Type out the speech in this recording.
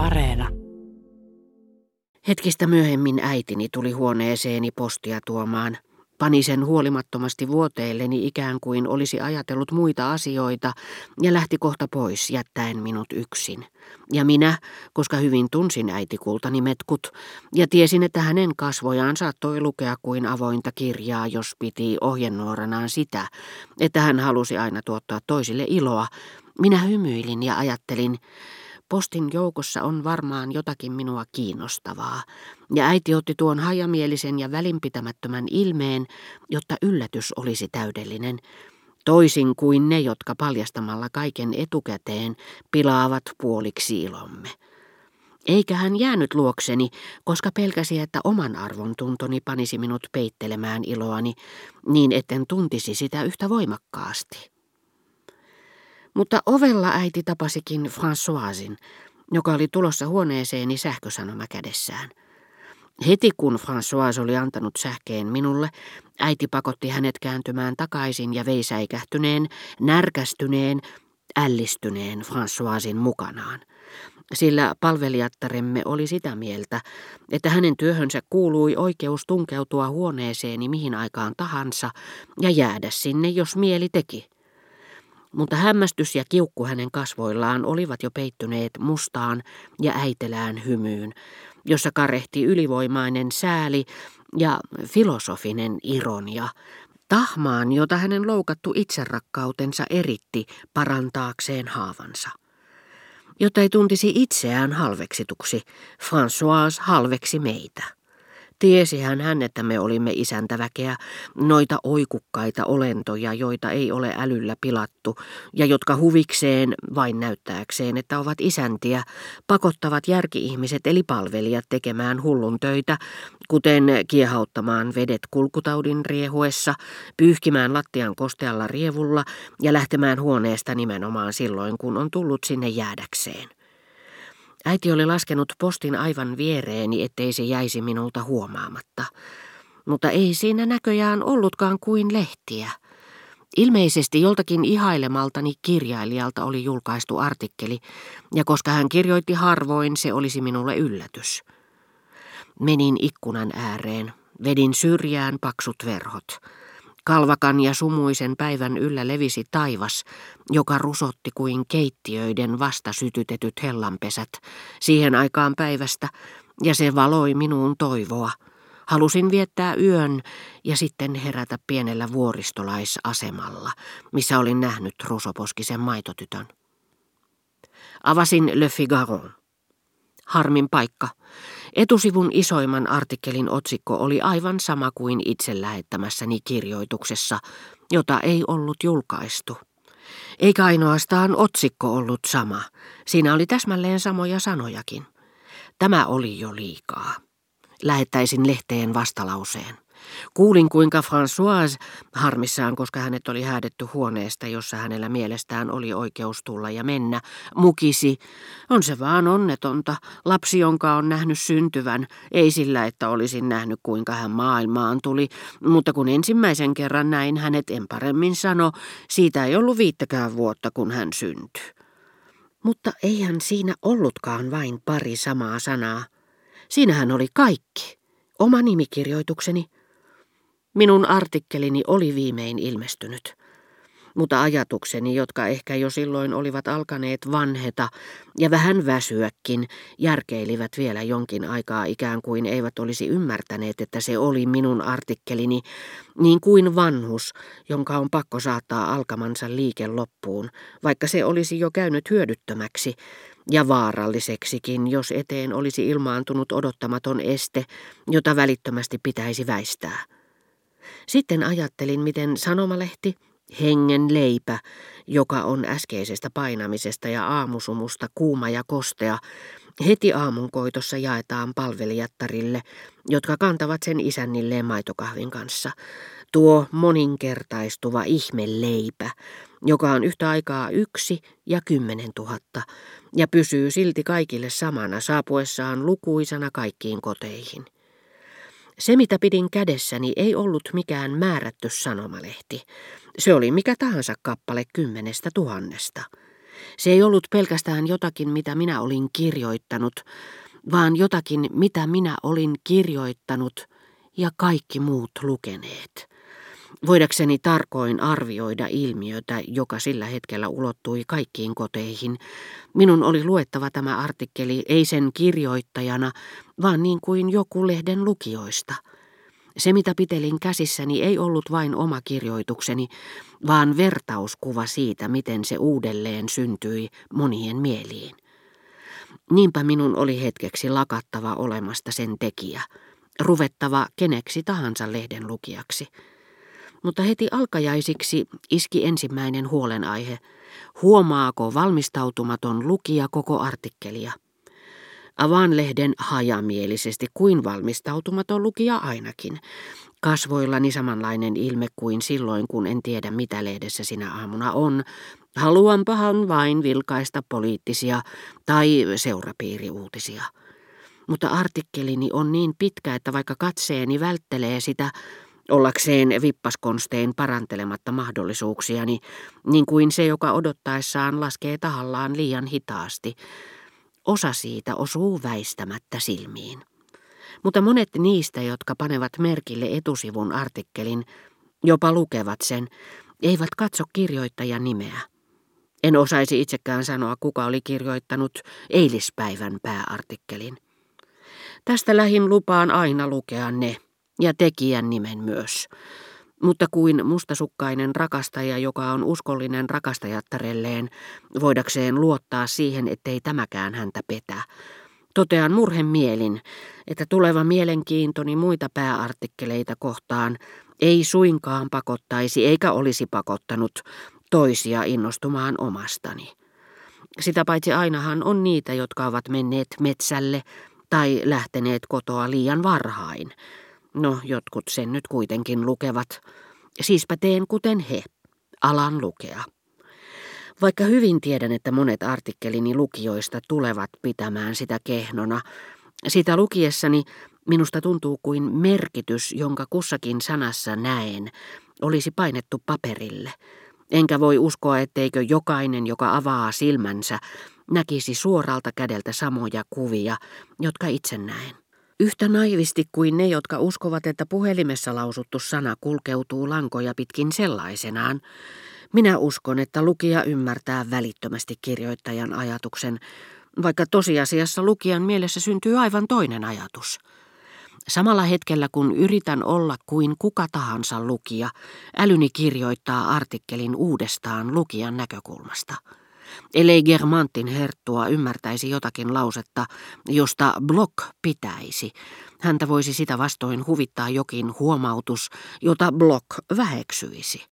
Areena. Hetkistä myöhemmin äitini tuli huoneeseeni postia tuomaan. Pani sen huolimattomasti vuoteelleni ikään kuin olisi ajatellut muita asioita ja lähti kohta pois jättäen minut yksin. Ja minä, koska hyvin tunsin äitikultani metkut ja tiesin, että hänen kasvojaan saattoi lukea kuin avointa kirjaa, jos piti ohjenuoranaan sitä, että hän halusi aina tuottaa toisille iloa, minä hymyilin ja ajattelin, Postin joukossa on varmaan jotakin minua kiinnostavaa, ja äiti otti tuon hajamielisen ja välinpitämättömän ilmeen, jotta yllätys olisi täydellinen, toisin kuin ne, jotka paljastamalla kaiken etukäteen pilaavat puoliksi ilomme. Eikä hän jäänyt luokseni, koska pelkäsi, että oman arvon tuntoni panisi minut peittelemään iloani, niin etten tuntisi sitä yhtä voimakkaasti. Mutta ovella äiti tapasikin Françoisin, joka oli tulossa huoneeseeni sähkösanoma kädessään. Heti kun François oli antanut sähkeen minulle, äiti pakotti hänet kääntymään takaisin ja vei säikähtyneen, närkästyneen, ällistyneen Françoisin mukanaan. Sillä palvelijattaremme oli sitä mieltä, että hänen työhönsä kuului oikeus tunkeutua huoneeseeni mihin aikaan tahansa ja jäädä sinne, jos mieli teki mutta hämmästys ja kiukku hänen kasvoillaan olivat jo peittyneet mustaan ja äitelään hymyyn, jossa karehti ylivoimainen sääli ja filosofinen ironia, tahmaan, jota hänen loukattu itserakkautensa eritti parantaakseen haavansa. Jotta ei tuntisi itseään halveksituksi, François halveksi meitä. Tiesihän hän, että me olimme isäntäväkeä, noita oikukkaita olentoja, joita ei ole älyllä pilattu, ja jotka huvikseen, vain näyttääkseen, että ovat isäntiä, pakottavat järki-ihmiset eli palvelijat tekemään hullun töitä, kuten kiehauttamaan vedet kulkutaudin riehuessa, pyyhkimään lattian kostealla rievulla ja lähtemään huoneesta nimenomaan silloin, kun on tullut sinne jäädäkseen. Äiti oli laskenut postin aivan viereeni, ettei se jäisi minulta huomaamatta. Mutta ei siinä näköjään ollutkaan kuin lehtiä. Ilmeisesti joltakin ihailemaltani kirjailijalta oli julkaistu artikkeli, ja koska hän kirjoitti harvoin, se olisi minulle yllätys. Menin ikkunan ääreen, vedin syrjään paksut verhot. Kalvakan ja sumuisen päivän yllä levisi taivas, joka rusotti kuin keittiöiden vasta sytytetyt hellanpesät siihen aikaan päivästä, ja se valoi minuun toivoa. Halusin viettää yön ja sitten herätä pienellä vuoristolaisasemalla, missä olin nähnyt rusoposkisen maitotytön. Avasin Le Figaro. Harmin paikka. Etusivun isoimman artikkelin otsikko oli aivan sama kuin itse lähettämässäni kirjoituksessa, jota ei ollut julkaistu. Eikä ainoastaan otsikko ollut sama, siinä oli täsmälleen samoja sanojakin. Tämä oli jo liikaa. Lähettäisin lehteen vastalauseen. Kuulin, kuinka Françoise, harmissaan, koska hänet oli häädetty huoneesta, jossa hänellä mielestään oli oikeus tulla ja mennä, mukisi. On se vaan onnetonta. Lapsi, jonka on nähnyt syntyvän, ei sillä, että olisin nähnyt, kuinka hän maailmaan tuli, mutta kun ensimmäisen kerran näin hänet, en paremmin sano, siitä ei ollut viittäkään vuotta, kun hän syntyi. Mutta eihän siinä ollutkaan vain pari samaa sanaa. Siinähän oli kaikki. Oma nimikirjoitukseni, Minun artikkelini oli viimein ilmestynyt, mutta ajatukseni, jotka ehkä jo silloin olivat alkaneet vanheta ja vähän väsyäkin, järkeilivät vielä jonkin aikaa ikään kuin eivät olisi ymmärtäneet, että se oli minun artikkelini, niin kuin vanhus, jonka on pakko saattaa alkamansa liike loppuun, vaikka se olisi jo käynyt hyödyttömäksi, ja vaaralliseksikin, jos eteen olisi ilmaantunut odottamaton este, jota välittömästi pitäisi väistää. Sitten ajattelin, miten sanomalehti, hengen leipä, joka on äskeisestä painamisesta ja aamusumusta kuuma ja kostea, heti aamunkoitossa jaetaan palvelijattarille, jotka kantavat sen isännilleen maitokahvin kanssa. Tuo moninkertaistuva ihmeleipä, joka on yhtä aikaa yksi ja kymmenen tuhatta, ja pysyy silti kaikille samana saapuessaan lukuisana kaikkiin koteihin. Se, mitä pidin kädessäni, ei ollut mikään määrätty sanomalehti. Se oli mikä tahansa kappale kymmenestä tuhannesta. Se ei ollut pelkästään jotakin, mitä minä olin kirjoittanut, vaan jotakin, mitä minä olin kirjoittanut ja kaikki muut lukeneet. Voidakseni tarkoin arvioida ilmiötä, joka sillä hetkellä ulottui kaikkiin koteihin, minun oli luettava tämä artikkeli ei sen kirjoittajana, vaan niin kuin joku lehden lukijoista. Se, mitä pitelin käsissäni, ei ollut vain oma kirjoitukseni, vaan vertauskuva siitä, miten se uudelleen syntyi monien mieliin. Niinpä minun oli hetkeksi lakattava olemasta sen tekijä, ruvettava keneksi tahansa lehden lukijaksi. Mutta heti alkajaisiksi iski ensimmäinen huolenaihe. Huomaako valmistautumaton lukija koko artikkelia? Avaan lehden hajamielisesti kuin valmistautumaton lukija ainakin. Kasvoillani samanlainen ilme kuin silloin, kun en tiedä mitä lehdessä sinä aamuna on. Haluanpahan vain vilkaista poliittisia tai seurapiiriuutisia. Mutta artikkelini on niin pitkä, että vaikka katseeni välttelee sitä, ollakseen vippaskonstein parantelematta mahdollisuuksiani, niin kuin se, joka odottaessaan laskee tahallaan liian hitaasti. Osa siitä osuu väistämättä silmiin. Mutta monet niistä, jotka panevat merkille etusivun artikkelin, jopa lukevat sen, eivät katso kirjoittajan nimeä. En osaisi itsekään sanoa, kuka oli kirjoittanut eilispäivän pääartikkelin. Tästä lähin lupaan aina lukea ne, ja tekijän nimen myös. Mutta kuin mustasukkainen rakastaja, joka on uskollinen rakastajattarelleen, voidakseen luottaa siihen, ettei tämäkään häntä petä. Totean murhen mielin, että tuleva mielenkiintoni muita pääartikkeleita kohtaan ei suinkaan pakottaisi eikä olisi pakottanut toisia innostumaan omastani. Sitä paitsi ainahan on niitä, jotka ovat menneet metsälle tai lähteneet kotoa liian varhain – No, jotkut sen nyt kuitenkin lukevat. Siispä teen kuten he. Alan lukea. Vaikka hyvin tiedän, että monet artikkelini lukijoista tulevat pitämään sitä kehnona, sitä lukiessani minusta tuntuu kuin merkitys, jonka kussakin sanassa näen, olisi painettu paperille. Enkä voi uskoa, etteikö jokainen, joka avaa silmänsä, näkisi suoralta kädeltä samoja kuvia, jotka itse näen. Yhtä naivisti kuin ne, jotka uskovat, että puhelimessa lausuttu sana kulkeutuu lankoja pitkin sellaisenaan, minä uskon, että lukija ymmärtää välittömästi kirjoittajan ajatuksen, vaikka tosiasiassa lukijan mielessä syntyy aivan toinen ajatus. Samalla hetkellä kun yritän olla kuin kuka tahansa lukija, älyni kirjoittaa artikkelin uudestaan lukijan näkökulmasta – Ellei Germantin herttua ymmärtäisi jotakin lausetta, josta Block pitäisi, häntä voisi sitä vastoin huvittaa jokin huomautus, jota Block väheksyisi.